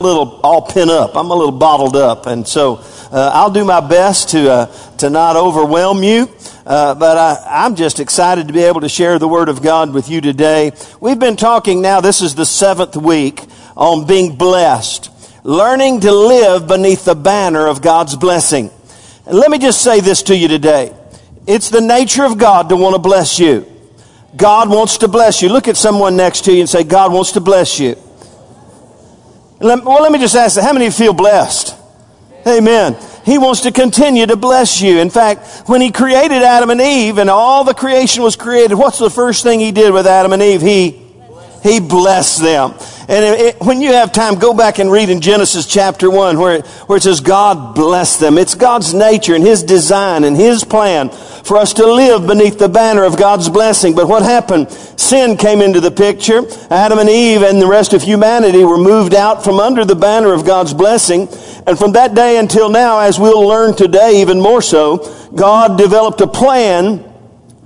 a little all pin up. I'm a little bottled up, and so uh, I'll do my best to uh, to not overwhelm you. Uh, but I, I'm just excited to be able to share the Word of God with you today. We've been talking now. This is the seventh week on being blessed, learning to live beneath the banner of God's blessing. And let me just say this to you today: It's the nature of God to want to bless you. God wants to bless you. Look at someone next to you and say, God wants to bless you. Well, let me just ask, how many feel blessed? Amen. He wants to continue to bless you. In fact, when he created Adam and Eve and all the creation was created, what's the first thing he did with Adam and Eve? He, he blessed them. And it, when you have time, go back and read in Genesis chapter 1 where where it says God blessed them. It's God's nature and His design and His plan for us to live beneath the banner of God's blessing. But what happened? Sin came into the picture. Adam and Eve and the rest of humanity were moved out from under the banner of God's blessing. And from that day until now, as we'll learn today even more so, God developed a plan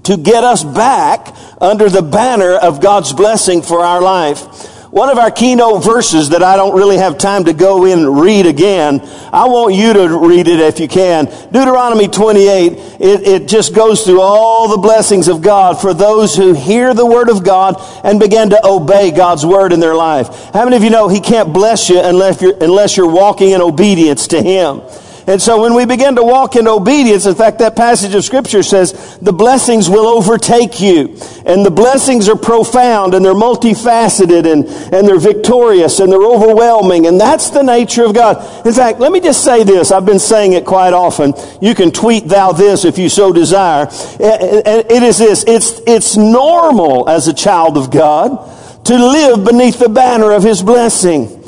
to get us back under the banner of God's blessing for our life. One of our keynote verses that I don't really have time to go in and read again, I want you to read it if you can. Deuteronomy 28, it, it just goes through all the blessings of God for those who hear the word of God and begin to obey God's word in their life. How many of you know He can't bless you unless you're, unless you're walking in obedience to Him? And so when we begin to walk in obedience, in fact, that passage of scripture says the blessings will overtake you. And the blessings are profound and they're multifaceted and, and they're victorious and they're overwhelming. And that's the nature of God. In fact, let me just say this. I've been saying it quite often. You can tweet thou this if you so desire. Eh, eh, eh, it is this. It's, it's normal as a child of God to live beneath the banner of his blessing.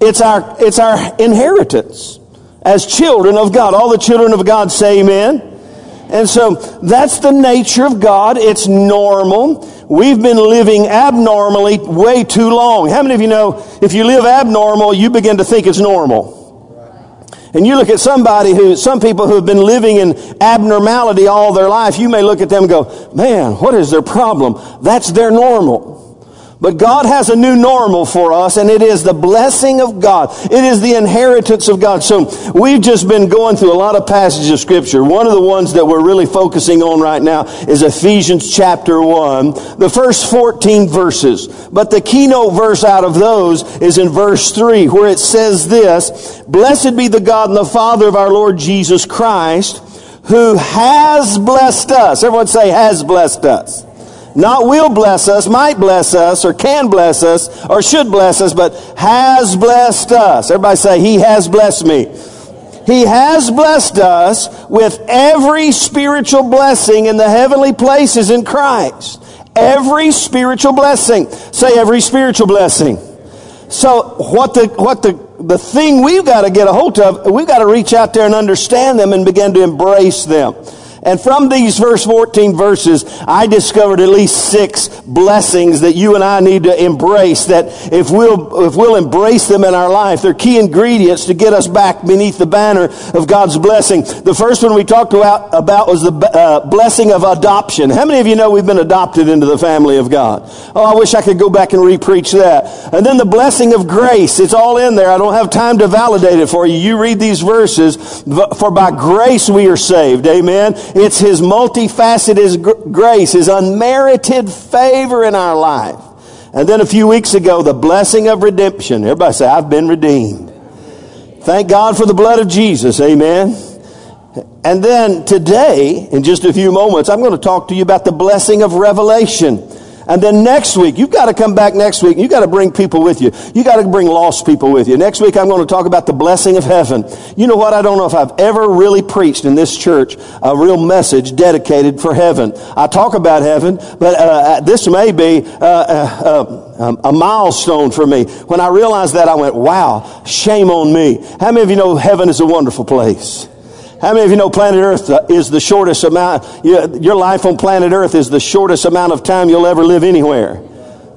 It's our, it's our inheritance as children of God. All the children of God say amen. And so that's the nature of God. It's normal. We've been living abnormally way too long. How many of you know if you live abnormal, you begin to think it's normal? And you look at somebody who, some people who have been living in abnormality all their life, you may look at them and go, man, what is their problem? That's their normal. But God has a new normal for us, and it is the blessing of God. It is the inheritance of God. So we've just been going through a lot of passages of Scripture. One of the ones that we're really focusing on right now is Ephesians chapter 1, the first 14 verses. But the keynote verse out of those is in verse 3, where it says this Blessed be the God and the Father of our Lord Jesus Christ, who has blessed us. Everyone say, has blessed us not will bless us, might bless us, or can bless us, or should bless us, but has blessed us. Everybody say, He has blessed me. He has blessed us with every spiritual blessing in the heavenly places in Christ. Every spiritual blessing. Say every spiritual blessing. So what the, what the, the thing we've got to get a hold of, we've got to reach out there and understand them and begin to embrace them. And from these first 14 verses, I discovered at least six blessings that you and I need to embrace that if we'll, if we'll embrace them in our life, they're key ingredients to get us back beneath the banner of God's blessing. The first one we talked about, about was the uh, blessing of adoption. How many of you know we've been adopted into the family of God? Oh, I wish I could go back and repreach that. And then the blessing of grace. It's all in there. I don't have time to validate it for you. You read these verses. For by grace we are saved. Amen. It's His multifaceted grace, His unmerited favor in our life. And then a few weeks ago, the blessing of redemption. Everybody say, I've been redeemed. Thank God for the blood of Jesus. Amen. And then today, in just a few moments, I'm going to talk to you about the blessing of revelation. And then next week, you've got to come back next week. You've got to bring people with you. You've got to bring lost people with you. Next week, I'm going to talk about the blessing of heaven. You know what? I don't know if I've ever really preached in this church a real message dedicated for heaven. I talk about heaven, but uh, uh this may be uh, uh, uh, a milestone for me. When I realized that, I went, wow, shame on me. How many of you know heaven is a wonderful place? How many of you know planet Earth uh, is the shortest amount, your life on planet Earth is the shortest amount of time you'll ever live anywhere?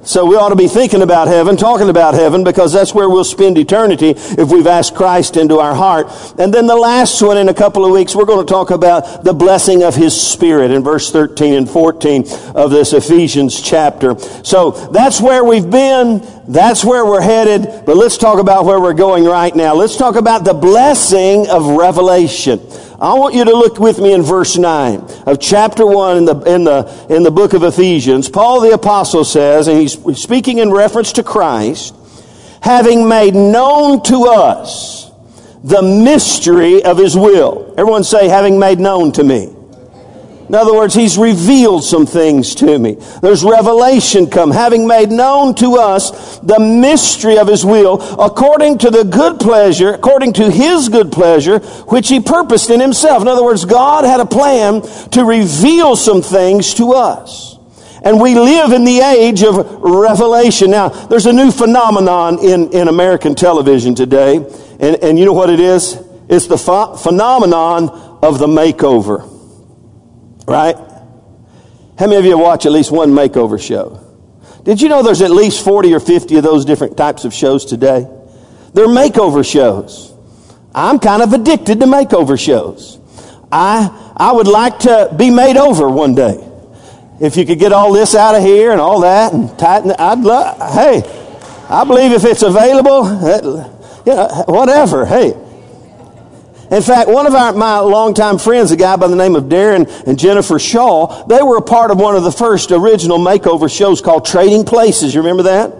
So we ought to be thinking about heaven, talking about heaven, because that's where we'll spend eternity if we've asked Christ into our heart. And then the last one in a couple of weeks, we're going to talk about the blessing of His Spirit in verse 13 and 14 of this Ephesians chapter. So that's where we've been. That's where we're headed, but let's talk about where we're going right now. Let's talk about the blessing of revelation. I want you to look with me in verse 9 of chapter 1 in the, in the, in the book of Ephesians. Paul the apostle says, and he's speaking in reference to Christ, having made known to us the mystery of his will. Everyone say, having made known to me. In other words, He's revealed some things to me. There's revelation come, having made known to us the mystery of His will, according to the good pleasure, according to His good pleasure, which He purposed in Himself. In other words, God had a plan to reveal some things to us. And we live in the age of revelation. Now, there's a new phenomenon in, in American television today, and, and you know what it is? It's the ph- phenomenon of the makeover. Right? How many of you watch at least one makeover show? Did you know there's at least 40 or 50 of those different types of shows today? They're makeover shows. I'm kind of addicted to makeover shows. I, I would like to be made over one day. If you could get all this out of here and all that and tighten it, I'd love, hey, I believe if it's available, you know, whatever, hey, in fact, one of our, my longtime friends, a guy by the name of Darren and Jennifer Shaw, they were a part of one of the first original makeover shows called Trading Places. You remember that?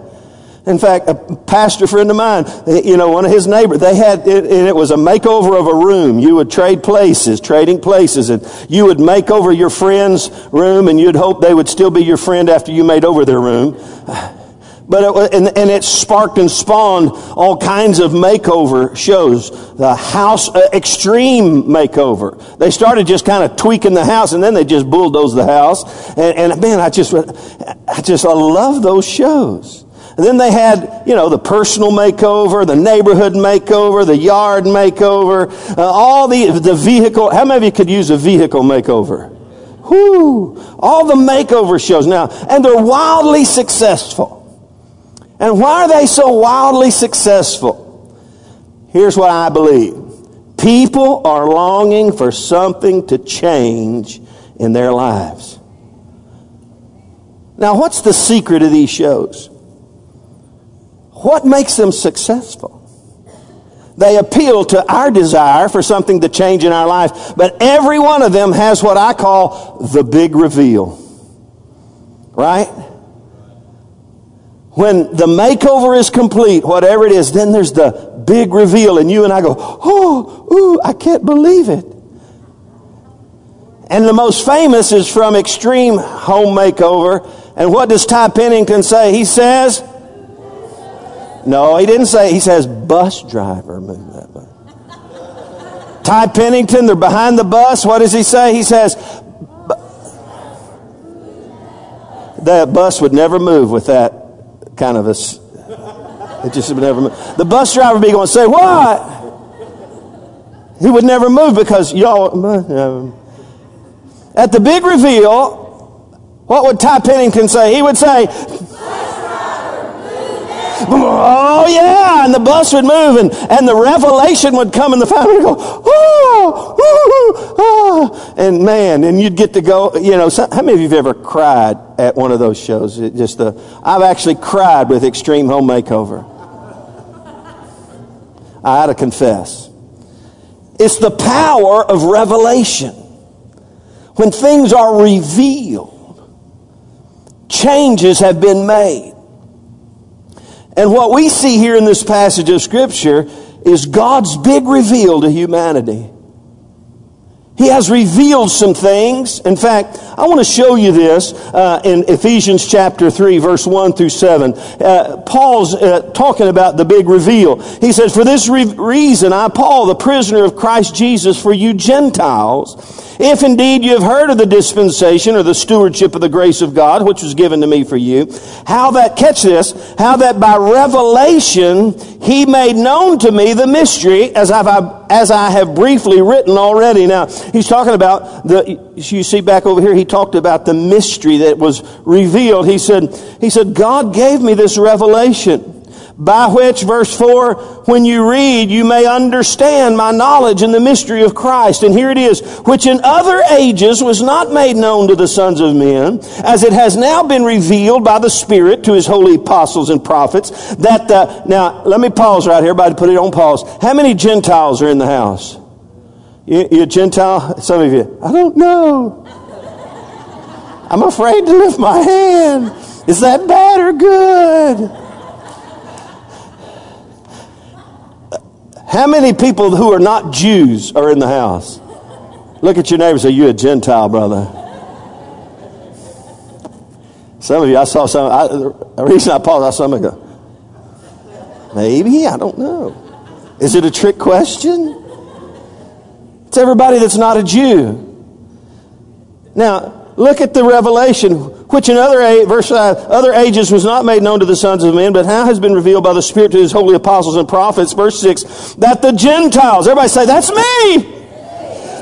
In fact, a pastor friend of mine, eh, you know, one of his neighbors, they had, and it was a makeover of a room. You would trade places, trading places, and you would make over your friend's room, and you'd hope they would still be your friend after you made over their room. But it, and, and it sparked and spawned all kinds of makeover shows. The house, uh, extreme makeover. They started just kind of tweaking the house and then they just bulldozed the house. And, and man, I just, I just, I love those shows. And then they had, you know, the personal makeover, the neighborhood makeover, the yard makeover, uh, all the, the vehicle. How many of you could use a vehicle makeover? Whoo! All the makeover shows now, and they're wildly successful. And why are they so wildly successful? Here's what I believe people are longing for something to change in their lives. Now, what's the secret of these shows? What makes them successful? They appeal to our desire for something to change in our life, but every one of them has what I call the big reveal. Right? When the makeover is complete, whatever it is, then there's the big reveal, and you and I go, oh, ooh, I can't believe it. And the most famous is from Extreme Home Makeover. And what does Ty Pennington say? He says, no, he didn't say, he says, bus driver move that way. Ty Pennington, they're behind the bus. What does he say? He says, that bus would never move with that kind of a. It just would never move. The bus driver would be going to say, What? He would never move because y'all. At the big reveal, what would Ty Pennington say? He would say, Oh yeah, and the bus would move, and, and the revelation would come, and the family would go, oh, oh, oh, oh, and man, and you'd get to go. You know, how many of you've ever cried at one of those shows? It just the I've actually cried with Extreme Home Makeover. I had to confess. It's the power of revelation. When things are revealed, changes have been made. And what we see here in this passage of Scripture is God's big reveal to humanity. He has revealed some things. In fact, I want to show you this uh, in Ephesians chapter 3, verse 1 through 7. Uh, Paul's uh, talking about the big reveal. He says, For this re- reason, I, Paul, the prisoner of Christ Jesus, for you Gentiles, if indeed you have heard of the dispensation or the stewardship of the grace of God, which was given to me for you, how that, catch this, how that by revelation he made known to me the mystery, as I've, as I have briefly written already. Now, he's talking about the, you see back over here, he talked about the mystery that was revealed. He said, he said, God gave me this revelation by which, verse 4, when you read, you may understand my knowledge in the mystery of Christ. And here it is, which in other ages was not made known to the sons of men, as it has now been revealed by the Spirit to his holy apostles and prophets, that the, now, let me pause right here, everybody put it on pause. How many Gentiles are in the house? You, you Gentile? Some of you, I don't know. I'm afraid to lift my hand. Is that bad or good? How many people who are not Jews are in the house? Look at your neighbor say, You a Gentile, brother. Some of you, I saw some, I, the reason I paused, I saw some go, Maybe, I don't know. Is it a trick question? It's everybody that's not a Jew. Now, look at the revelation which in other verse five, other ages was not made known to the sons of men, but how has been revealed by the Spirit to his holy apostles and prophets. Verse six, that the Gentiles, everybody say, that's me!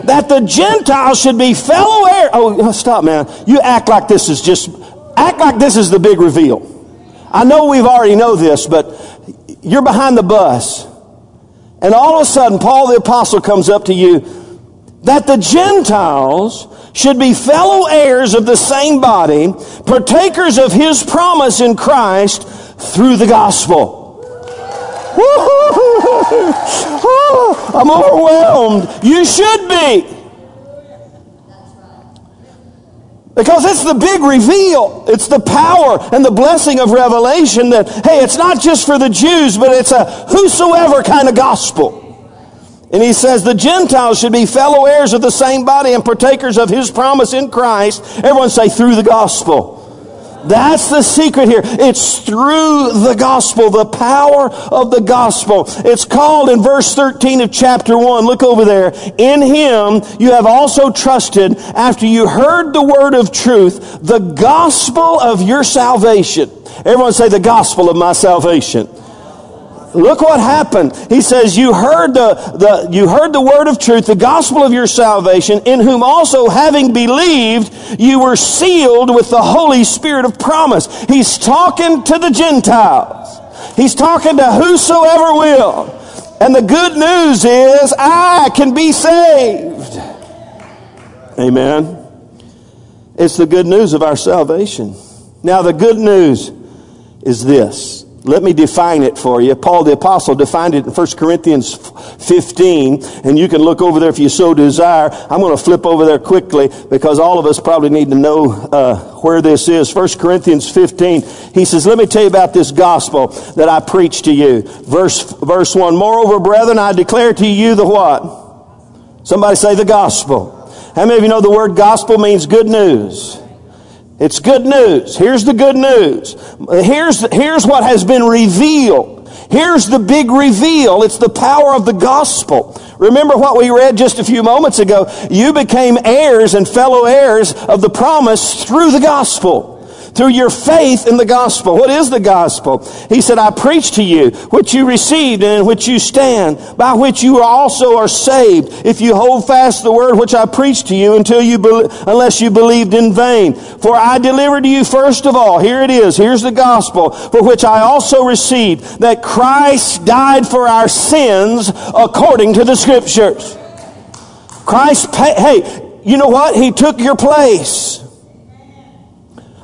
That the Gentiles should be fellow heirs. Oh, oh, stop, man. You act like this is just, act like this is the big reveal. I know we've already know this, but you're behind the bus. And all of a sudden, Paul the apostle comes up to you that the Gentiles should be fellow heirs of the same body, partakers of his promise in Christ through the gospel. I'm overwhelmed. You should be. Because it's the big reveal. It's the power and the blessing of revelation that, hey, it's not just for the Jews, but it's a whosoever kind of gospel. And he says the Gentiles should be fellow heirs of the same body and partakers of his promise in Christ. Everyone say through the gospel. That's the secret here. It's through the gospel, the power of the gospel. It's called in verse 13 of chapter 1. Look over there. In him you have also trusted after you heard the word of truth, the gospel of your salvation. Everyone say the gospel of my salvation. Look what happened. He says, you heard the, the, you heard the word of truth, the gospel of your salvation, in whom also having believed, you were sealed with the Holy Spirit of promise. He's talking to the Gentiles. He's talking to whosoever will. And the good news is, I can be saved. Amen. It's the good news of our salvation. Now, the good news is this let me define it for you. Paul the Apostle defined it in 1 Corinthians 15, and you can look over there if you so desire. I'm going to flip over there quickly because all of us probably need to know uh, where this is. 1 Corinthians 15, he says, Let me tell you about this gospel that I preach to you. Verse, verse 1 Moreover, brethren, I declare to you the what? Somebody say the gospel. How many of you know the word gospel means good news? It's good news. Here's the good news. Here's, here's what has been revealed. Here's the big reveal. It's the power of the gospel. Remember what we read just a few moments ago. You became heirs and fellow heirs of the promise through the gospel through your faith in the gospel. What is the gospel? He said, I preach to you which you received and in which you stand, by which you also are saved, if you hold fast the word which I preached to you until you be- unless you believed in vain. For I delivered to you first of all, here it is, here's the gospel, for which I also received, that Christ died for our sins according to the scriptures. Christ, pay- hey, you know what? He took your place.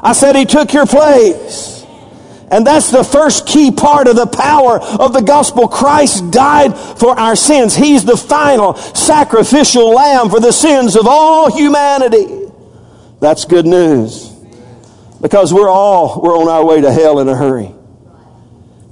I said he took your place. And that's the first key part of the power of the gospel. Christ died for our sins. He's the final sacrificial lamb for the sins of all humanity. That's good news. Because we're all, we're on our way to hell in a hurry.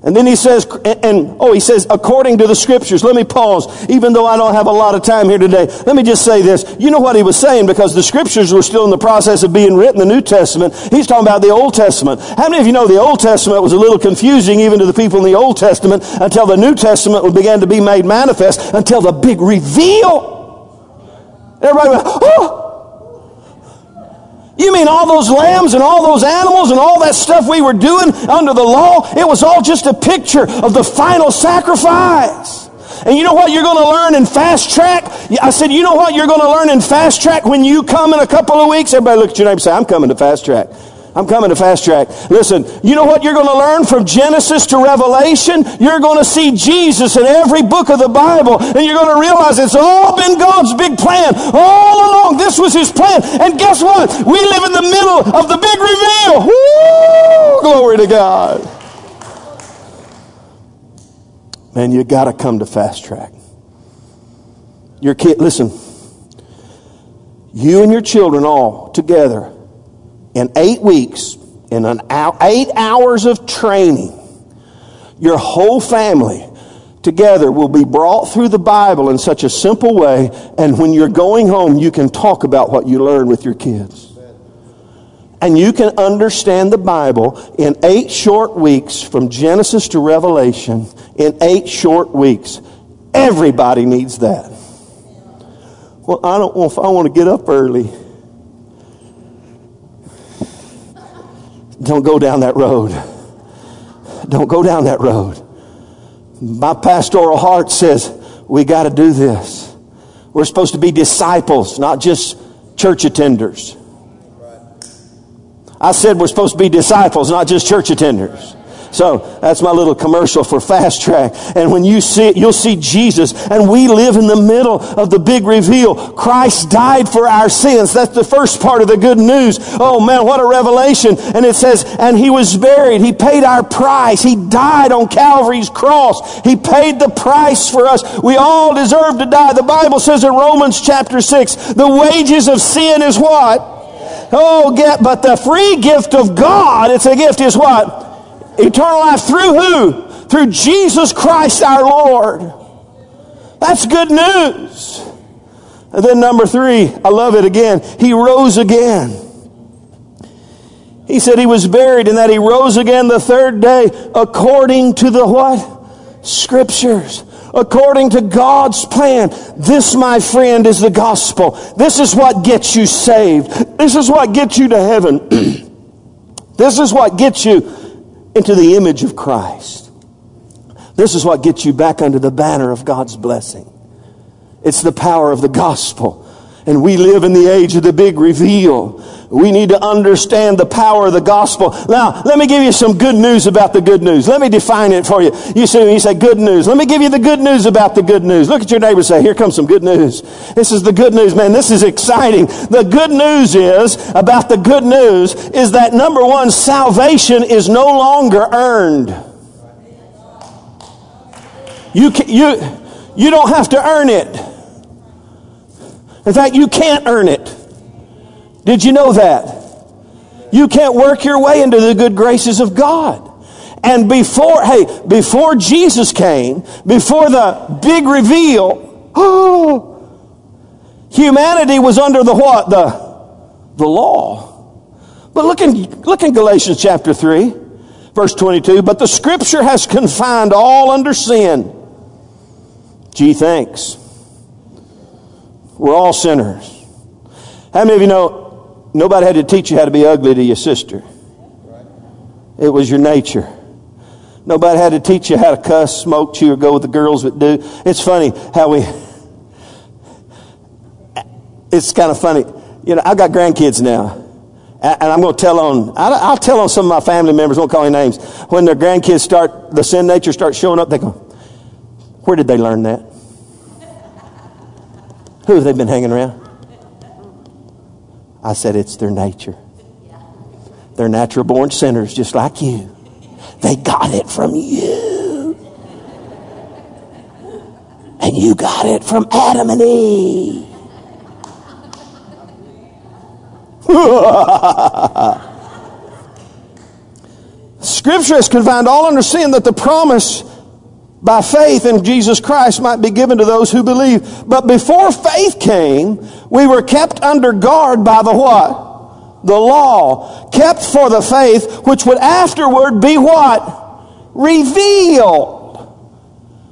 And then he says, and, oh, he says, according to the scriptures. Let me pause, even though I don't have a lot of time here today. Let me just say this. You know what he was saying because the scriptures were still in the process of being written, the New Testament. He's talking about the Old Testament. How many of you know the Old Testament was a little confusing even to the people in the Old Testament until the New Testament began to be made manifest, until the big reveal. Everybody went, oh, you mean all those lambs and all those animals and all that stuff we were doing under the law? It was all just a picture of the final sacrifice. And you know what you're going to learn in fast track? I said, you know what you're going to learn in fast track when you come in a couple of weeks? Everybody look at your neighbor and say, I'm coming to fast track. I'm coming to fast track. Listen, you know what you're going to learn from Genesis to Revelation? You're going to see Jesus in every book of the Bible, and you're going to realize it's all been God's big plan. All along, this was His plan. And guess what? We live in the middle of the big reveal. Woo! Glory to God. Man, you got to come to fast track. Your kid, listen, you and your children all together in eight weeks, in an hour, eight hours of training, your whole family together will be brought through the Bible in such a simple way. And when you're going home, you can talk about what you learned with your kids. And you can understand the Bible in eight short weeks from Genesis to Revelation in eight short weeks. Everybody needs that. Well, I don't if I want to get up early. Don't go down that road. Don't go down that road. My pastoral heart says we got to do this. We're supposed to be disciples, not just church attenders. I said we're supposed to be disciples, not just church attenders. So that's my little commercial for Fast Track. And when you see it, you'll see Jesus. And we live in the middle of the big reveal. Christ died for our sins. That's the first part of the good news. Oh man, what a revelation. And it says, and he was buried. He paid our price. He died on Calvary's cross. He paid the price for us. We all deserve to die. The Bible says in Romans chapter 6, the wages of sin is what? Oh, get, but the free gift of God, it's a gift is what? Eternal life through who? Through Jesus Christ our Lord. That's good news. And then number three, I love it again. He rose again. He said he was buried and that he rose again the third day according to the what? Scriptures. According to God's plan. This, my friend, is the gospel. This is what gets you saved. This is what gets you to heaven. this is what gets you into the image of Christ. This is what gets you back under the banner of God's blessing. It's the power of the gospel. And we live in the age of the big reveal. We need to understand the power of the gospel. Now, let me give you some good news about the good news. Let me define it for you. You say, you say good news. Let me give you the good news about the good news. Look at your neighbor say, here comes some good news. This is the good news, man. This is exciting. The good news is, about the good news, is that number one, salvation is no longer earned. You, can, you, you don't have to earn it. In fact, you can't earn it. Did you know that? You can't work your way into the good graces of God. And before, hey, before Jesus came, before the big reveal, oh, humanity was under the what? The, the law. But look in, look in Galatians chapter 3, verse 22. But the scripture has confined all under sin. Gee, thanks. We're all sinners. How many of you know nobody had to teach you how to be ugly to your sister? It was your nature. Nobody had to teach you how to cuss, smoke, chew, or go with the girls that do. It's funny how we. It's kind of funny. You know, I've got grandkids now. And I'm going to tell on, I'll tell on some of my family members, won't call any names. When their grandkids start, the sin nature starts showing up, they go, Where did they learn that? Who have they been hanging around? I said, It's their nature. They're natural born sinners just like you. They got it from you. And you got it from Adam and Eve. Scripture has confined all under sin that the promise by faith in Jesus Christ might be given to those who believe. But before faith came, we were kept under guard by the what? The law. Kept for the faith which would afterward be what? Revealed.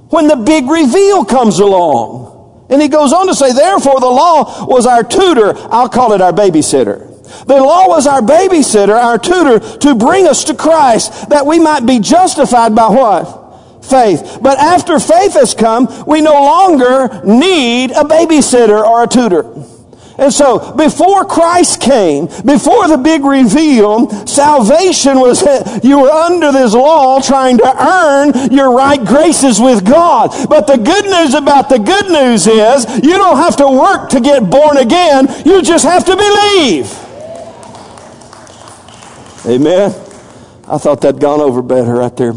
When the big reveal comes along. And he goes on to say, therefore the law was our tutor. I'll call it our babysitter. The law was our babysitter, our tutor, to bring us to Christ, that we might be justified by what? Faith. But after faith has come, we no longer need a babysitter or a tutor. And so, before Christ came, before the big reveal, salvation was, you were under this law trying to earn your right graces with God. But the good news about the good news is, you don't have to work to get born again, you just have to believe. Amen. I thought that'd gone over better right there.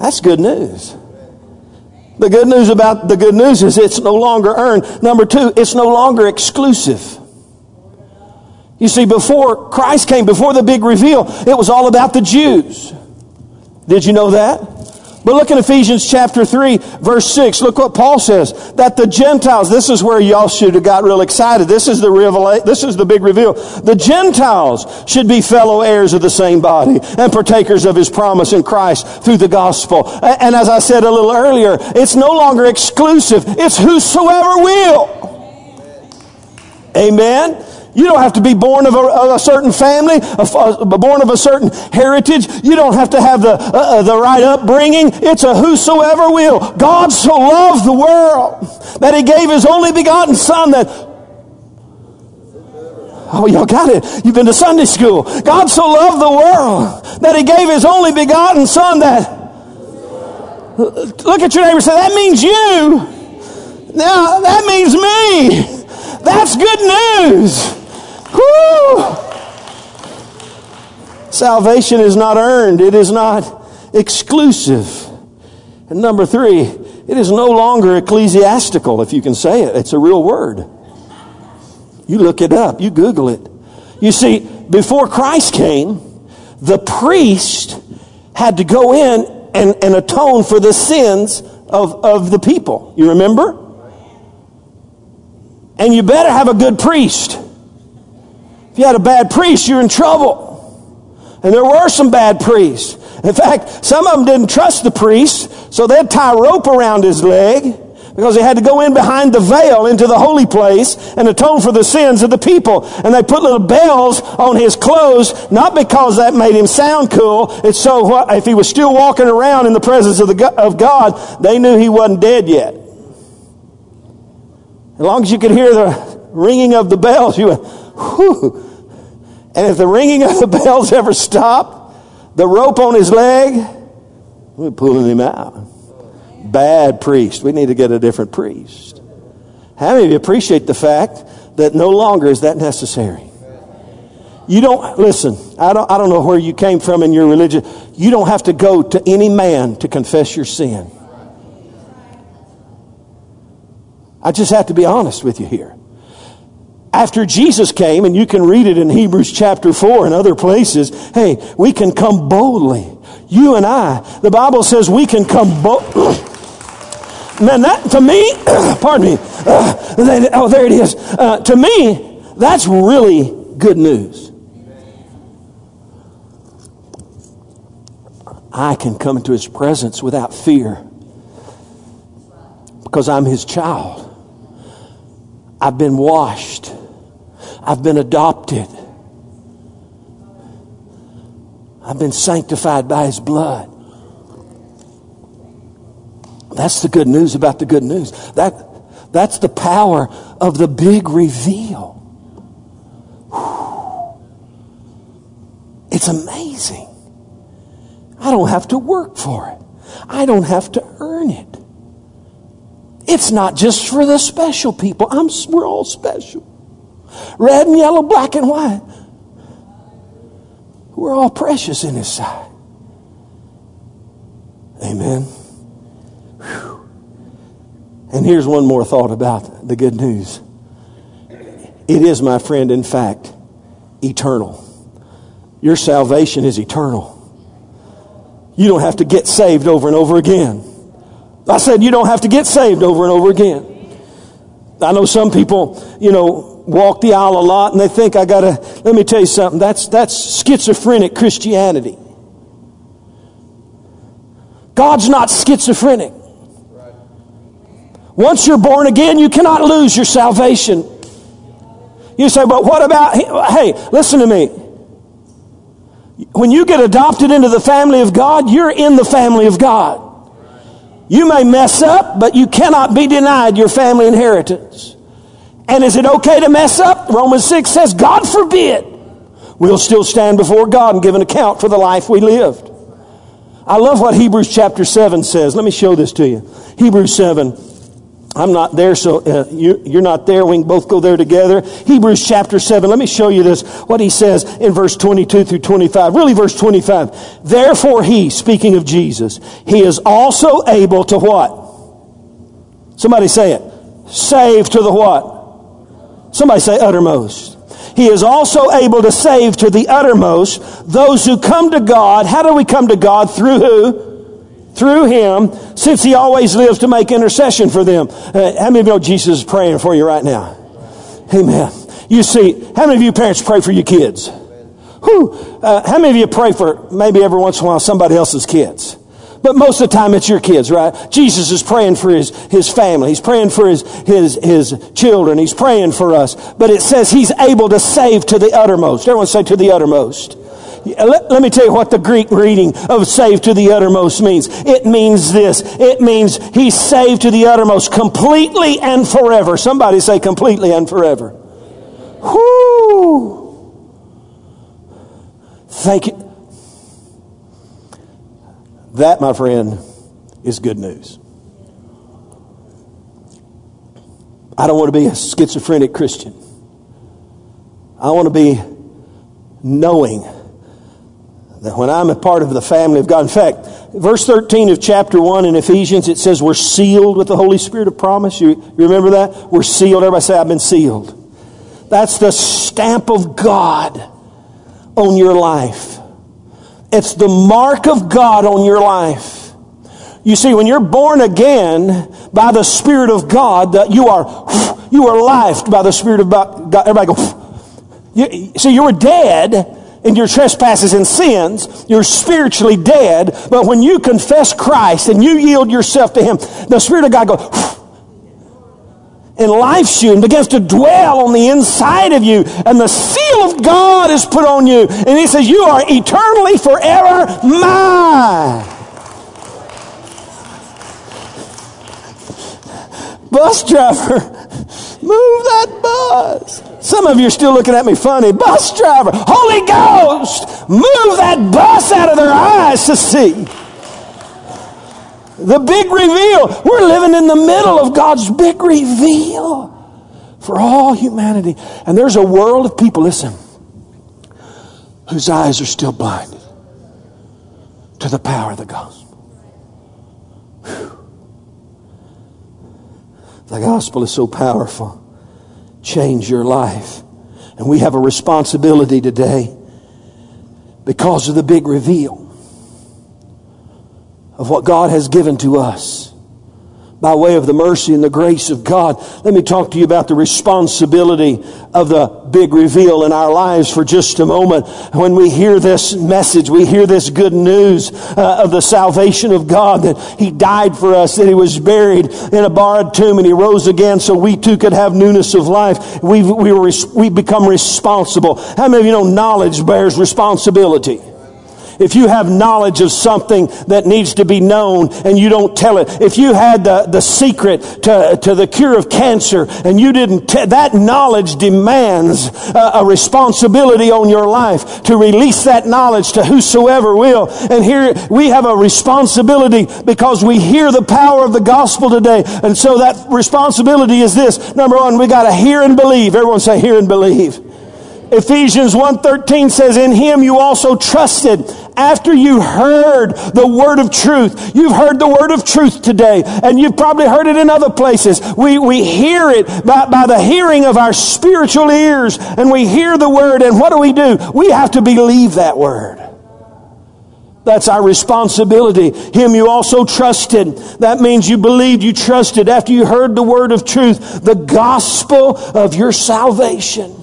That's good news. The good news about the good news is it's no longer earned. Number two, it's no longer exclusive. You see, before Christ came, before the big reveal, it was all about the Jews. Did you know that? But look in Ephesians chapter 3, verse 6. Look what Paul says. That the Gentiles, this is where y'all should have got real excited. This is the revelation, this is the big reveal. The Gentiles should be fellow heirs of the same body and partakers of his promise in Christ through the gospel. And as I said a little earlier, it's no longer exclusive. It's whosoever will. Amen. You don't have to be born of a, a certain family, a, a, born of a certain heritage. You don't have to have the, uh, uh, the right upbringing. It's a whosoever will. God so loved the world that he gave his only begotten son that Oh, y'all got it. You've been to Sunday school. God so loved the world that he gave his only begotten son that Look at your neighbor and say, that means you. Now, that means me. That's good news. Woo! Salvation is not earned, it is not exclusive. And number three, it is no longer ecclesiastical, if you can say it. It's a real word. You look it up, you Google it. You see, before Christ came, the priest had to go in and, and atone for the sins of, of the people. You remember? And you better have a good priest. If you had a bad priest, you're in trouble. And there were some bad priests. In fact, some of them didn't trust the priest, so they'd tie rope around his leg because he had to go in behind the veil into the holy place and atone for the sins of the people. And they put little bells on his clothes, not because that made him sound cool. It's so what, if he was still walking around in the presence of, the, of God, they knew he wasn't dead yet. As long as you could hear the ringing of the bells, you whew. And if the ringing of the bells ever stopped, the rope on his leg, we're pulling him out. Bad priest. We need to get a different priest. How many of you appreciate the fact that no longer is that necessary? You don't, listen, I don't, I don't know where you came from in your religion. You don't have to go to any man to confess your sin. I just have to be honest with you here after Jesus came, and you can read it in Hebrews chapter 4 and other places, hey, we can come boldly. You and I, the Bible says we can come boldly. Man, that to me, pardon me, uh, oh, there it is. Uh, to me, that's really good news. I can come into his presence without fear because I'm his child. I've been washed. I've been adopted. I've been sanctified by his blood. That's the good news about the good news. That, that's the power of the big reveal. It's amazing. I don't have to work for it. I don't have to earn it. It's not just for the special people. I'm, we're all special. Red and yellow, black and white. We're all precious in His sight. Amen. Whew. And here's one more thought about the good news. It is, my friend, in fact, eternal. Your salvation is eternal. You don't have to get saved over and over again. I said you don't have to get saved over and over again. I know some people, you know, walk the aisle a lot and they think I gotta, let me tell you something, that's, that's schizophrenic Christianity. God's not schizophrenic. Once you're born again, you cannot lose your salvation. You say, but what about, hey, listen to me. When you get adopted into the family of God, you're in the family of God. You may mess up, but you cannot be denied your family inheritance. And is it okay to mess up? Romans 6 says, God forbid. We'll still stand before God and give an account for the life we lived. I love what Hebrews chapter 7 says. Let me show this to you. Hebrews 7. I'm not there, so uh, you, are not there. We can both go there together. Hebrews chapter 7. Let me show you this, what he says in verse 22 through 25. Really, verse 25. Therefore, he, speaking of Jesus, he is also able to what? Somebody say it. Save to the what? Somebody say uttermost. He is also able to save to the uttermost those who come to God. How do we come to God? Through who? Through him, since he always lives to make intercession for them. Uh, how many of you know Jesus is praying for you right now? Amen. You see, how many of you parents pray for your kids? Who? Uh, how many of you pray for maybe every once in a while somebody else's kids? But most of the time it's your kids, right? Jesus is praying for his, his family. He's praying for his, his, his children. He's praying for us. But it says he's able to save to the uttermost. Everyone say to the uttermost. Let, let, me tell you what the Greek reading of saved to the uttermost means. It means this. It means he's saved to the uttermost completely and forever. Somebody say completely and forever. Whoo! Thank you. That, my friend, is good news. I don't want to be a schizophrenic Christian. I want to be knowing that when I'm a part of the family of God, in fact, verse 13 of chapter 1 in Ephesians, it says we're sealed with the Holy Spirit of promise. You, you remember that? We're sealed. Everybody say, I've been sealed. That's the stamp of God on your life. It's the mark of God on your life. You see, when you're born again by the Spirit of God, that you are, you are lifed by the Spirit of God. Everybody go, you, see, you were dead in your trespasses and sins, you're spiritually dead. But when you confess Christ and you yield yourself to Him, the Spirit of God goes and lifes you and begins to dwell on the inside of you. And the seal of God is put on you. And He says, You are eternally forever mine. Bus driver, move that bus. Some of you are still looking at me funny. Bus driver, Holy Ghost, move that bus out of their eyes to see. The big reveal. We're living in the middle of God's big reveal for all humanity. And there's a world of people, listen, whose eyes are still blinded to the power of the gospel. The gospel is so powerful change your life. And we have a responsibility today because of the big reveal of what God has given to us by way of the mercy and the grace of God. Let me talk to you about the responsibility of the big reveal in our lives for just a moment. When we hear this message, we hear this good news uh, of the salvation of God that He died for us, that He was buried in a borrowed tomb and He rose again so we too could have newness of life. we we we become responsible. How many of you know knowledge bears responsibility? If you have knowledge of something that needs to be known and you don't tell it, if you had the, the secret to, to the cure of cancer and you didn't, te- that knowledge demands a, a responsibility on your life to release that knowledge to whosoever will. And here we have a responsibility because we hear the power of the gospel today. And so that responsibility is this. Number one, we got to hear and believe. Everyone say hear and believe. Ephesians 1:13 says in him you also trusted after you heard the word of truth. You've heard the word of truth today and you've probably heard it in other places. We we hear it by, by the hearing of our spiritual ears and we hear the word and what do we do? We have to believe that word. That's our responsibility. Him you also trusted. That means you believed, you trusted after you heard the word of truth, the gospel of your salvation.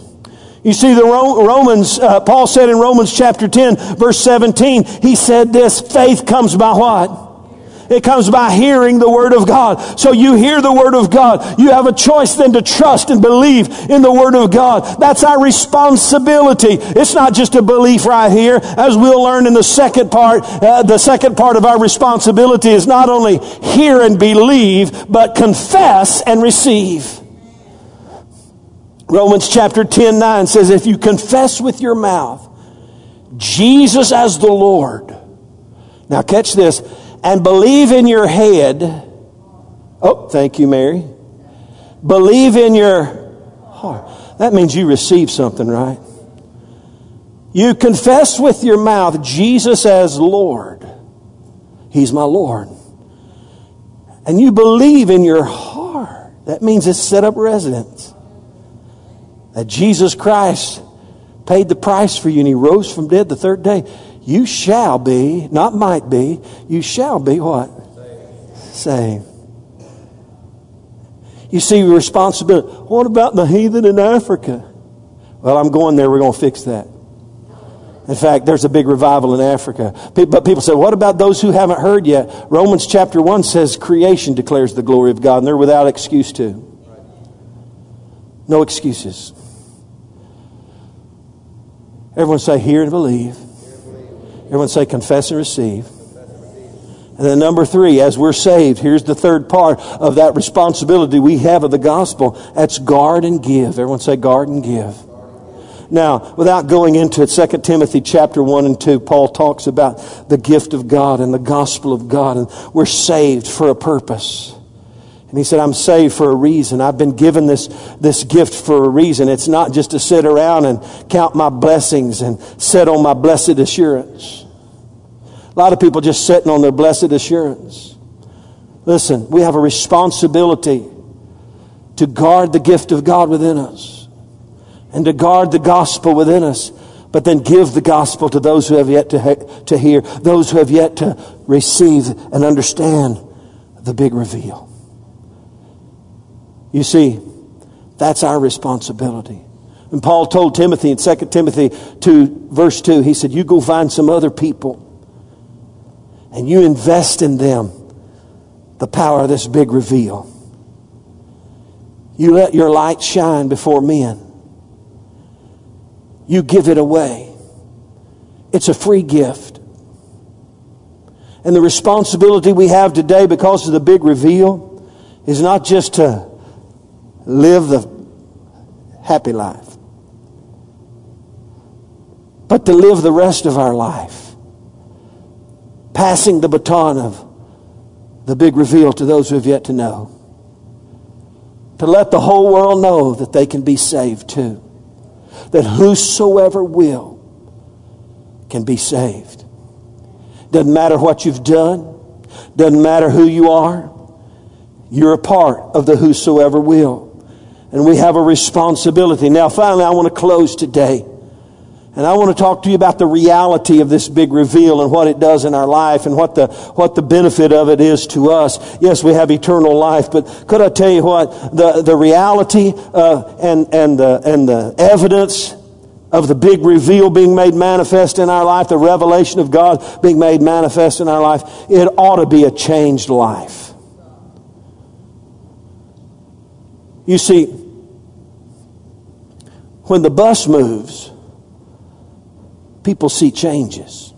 You see, the Romans, uh, Paul said in Romans chapter 10, verse 17, he said this faith comes by what? It comes by hearing the Word of God. So you hear the Word of God. You have a choice then to trust and believe in the Word of God. That's our responsibility. It's not just a belief right here. As we'll learn in the second part, uh, the second part of our responsibility is not only hear and believe, but confess and receive. Romans chapter 10 9 says, If you confess with your mouth Jesus as the Lord, now catch this, and believe in your head, oh, thank you, Mary. Believe in your heart. That means you receive something, right? You confess with your mouth Jesus as Lord. He's my Lord. And you believe in your heart. That means it's set up residence that Jesus Christ paid the price for you and he rose from dead the third day, you shall be, not might be, you shall be what? Saved. You see responsibility. What about the heathen in Africa? Well, I'm going there. We're going to fix that. In fact, there's a big revival in Africa. But people say, what about those who haven't heard yet? Romans chapter 1 says creation declares the glory of God, and they're without excuse too. No excuses. Everyone say, hear and believe. Everyone say, confess and receive. And then number three, as we're saved, here's the third part of that responsibility we have of the gospel. That's guard and give. Everyone say guard and give. Now, without going into it, 2 Timothy chapter 1 and 2, Paul talks about the gift of God and the gospel of God, and we're saved for a purpose. And he said, I'm saved for a reason. I've been given this, this gift for a reason. It's not just to sit around and count my blessings and sit on my blessed assurance. A lot of people just sitting on their blessed assurance. Listen, we have a responsibility to guard the gift of God within us and to guard the gospel within us, but then give the gospel to those who have yet to, he- to hear, those who have yet to receive and understand the big reveal. You see, that's our responsibility. And Paul told Timothy in 2 Timothy 2, verse 2, he said, You go find some other people and you invest in them the power of this big reveal. You let your light shine before men. You give it away. It's a free gift. And the responsibility we have today because of the big reveal is not just to live the happy life, but to live the rest of our life, passing the baton of the big reveal to those who have yet to know. To let the whole world know that they can be saved too. That whosoever will can be saved. Doesn't matter what you've done, doesn't matter who you are, you're a part of the whosoever will. And we have a responsibility. Now, finally, I want to close today. And I want to talk to you about the reality of this big reveal and what it does in our life and what the, what the benefit of it is to us. Yes, we have eternal life, but could I tell you what? The, the reality uh, and, and, the, and the evidence of the big reveal being made manifest in our life, the revelation of God being made manifest in our life, it ought to be a changed life. You see, when the bus moves, people see changes.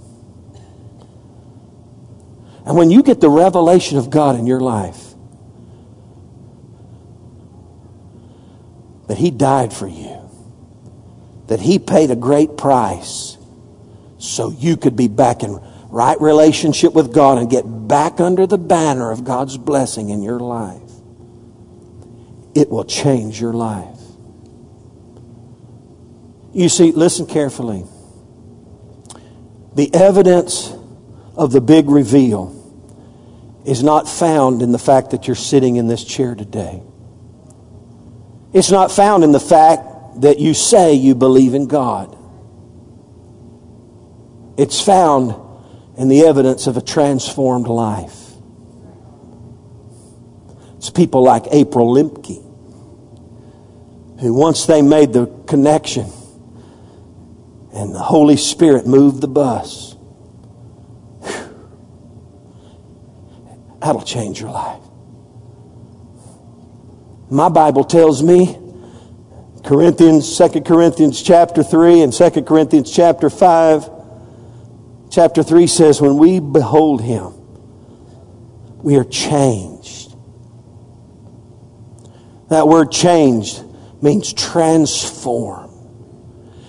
And when you get the revelation of God in your life, that He died for you, that He paid a great price so you could be back in right relationship with God and get back under the banner of God's blessing in your life it will change your life. You see, listen carefully. The evidence of the big reveal is not found in the fact that you're sitting in this chair today. It's not found in the fact that you say you believe in God. It's found in the evidence of a transformed life. It's people like April Limke, who once they made the connection and the Holy Spirit moved the bus. That'll change your life. My Bible tells me, Corinthians, 2 Corinthians chapter 3 and 2 Corinthians chapter 5, chapter 3 says, When we behold him, we are changed. That word changed means transform.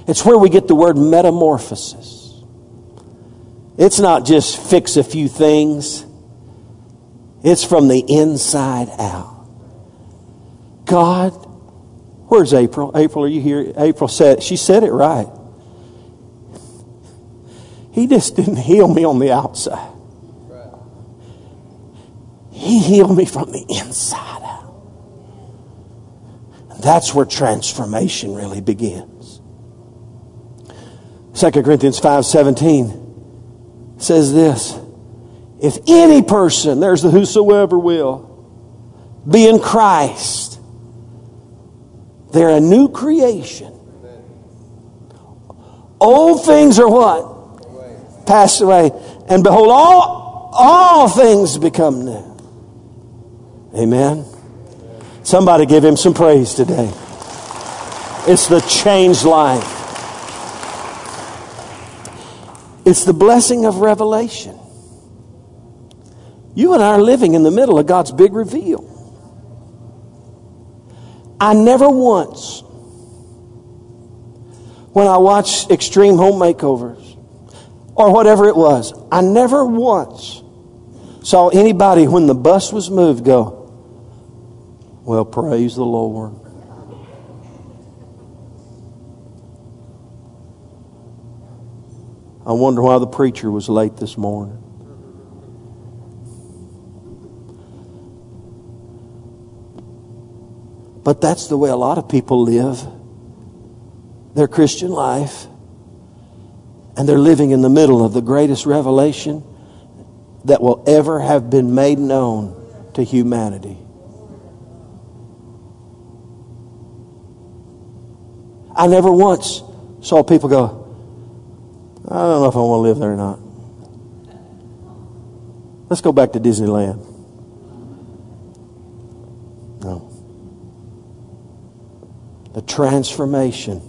It's where we get the word metamorphosis. It's not just fix a few things. It's from the inside out. God, where's April? April, are you here? April said, she said it right. He just didn't heal me on the outside. He healed me from the inside that's where transformation really begins. 2 Corinthians 5:17 says this, if any person, there's the whosoever will, be in Christ, they're a new creation. Old things are what? Passed away. And behold, all, all things become new. Amen. Somebody give him some praise today. It's the changed life. It's the blessing of revelation. You and I are living in the middle of God's big reveal. I never once, when I watched Extreme Home Makeovers or whatever it was, I never once saw anybody when the bus was moved go, Well, praise the Lord. I wonder why the preacher was late this morning. But that's the way a lot of people live their Christian life. And they're living in the middle of the greatest revelation that will ever have been made known to humanity. I never once saw people go, I don't know if I want to live there or not. Let's go back to Disneyland. No the transformation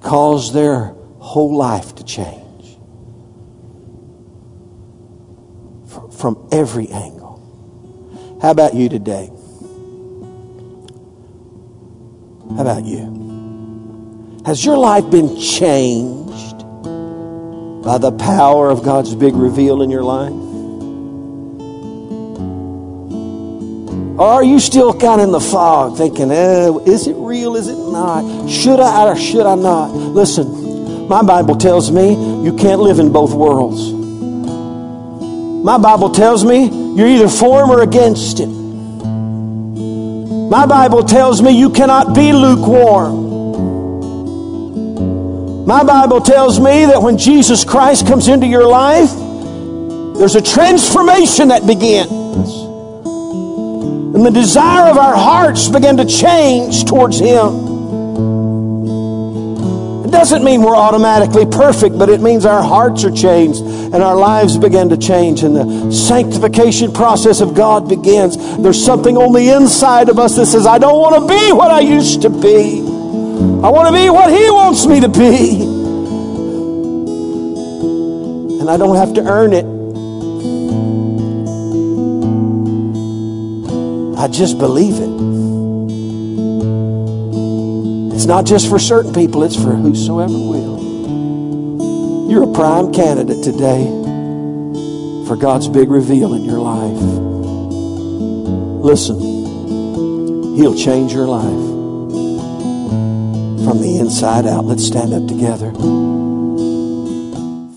caused their whole life to change from every angle. How about you today? How about you? Has your life been changed by the power of God's big reveal in your life? Or are you still kind of in the fog thinking, eh, is it real? Is it not? Should I or should I not? Listen, my Bible tells me you can't live in both worlds. My Bible tells me you're either for or against it. My Bible tells me you cannot be lukewarm. My Bible tells me that when Jesus Christ comes into your life, there's a transformation that begins. And the desire of our hearts begin to change towards Him. It doesn't mean we're automatically perfect, but it means our hearts are changed and our lives begin to change and the sanctification process of God begins. There's something on the inside of us that says, I don't want to be what I used to be. I want to be what He wants me to be. And I don't have to earn it. I just believe it. Not just for certain people, it's for whosoever will. You're a prime candidate today for God's big reveal in your life. Listen, He'll change your life from the inside out. Let's stand up together.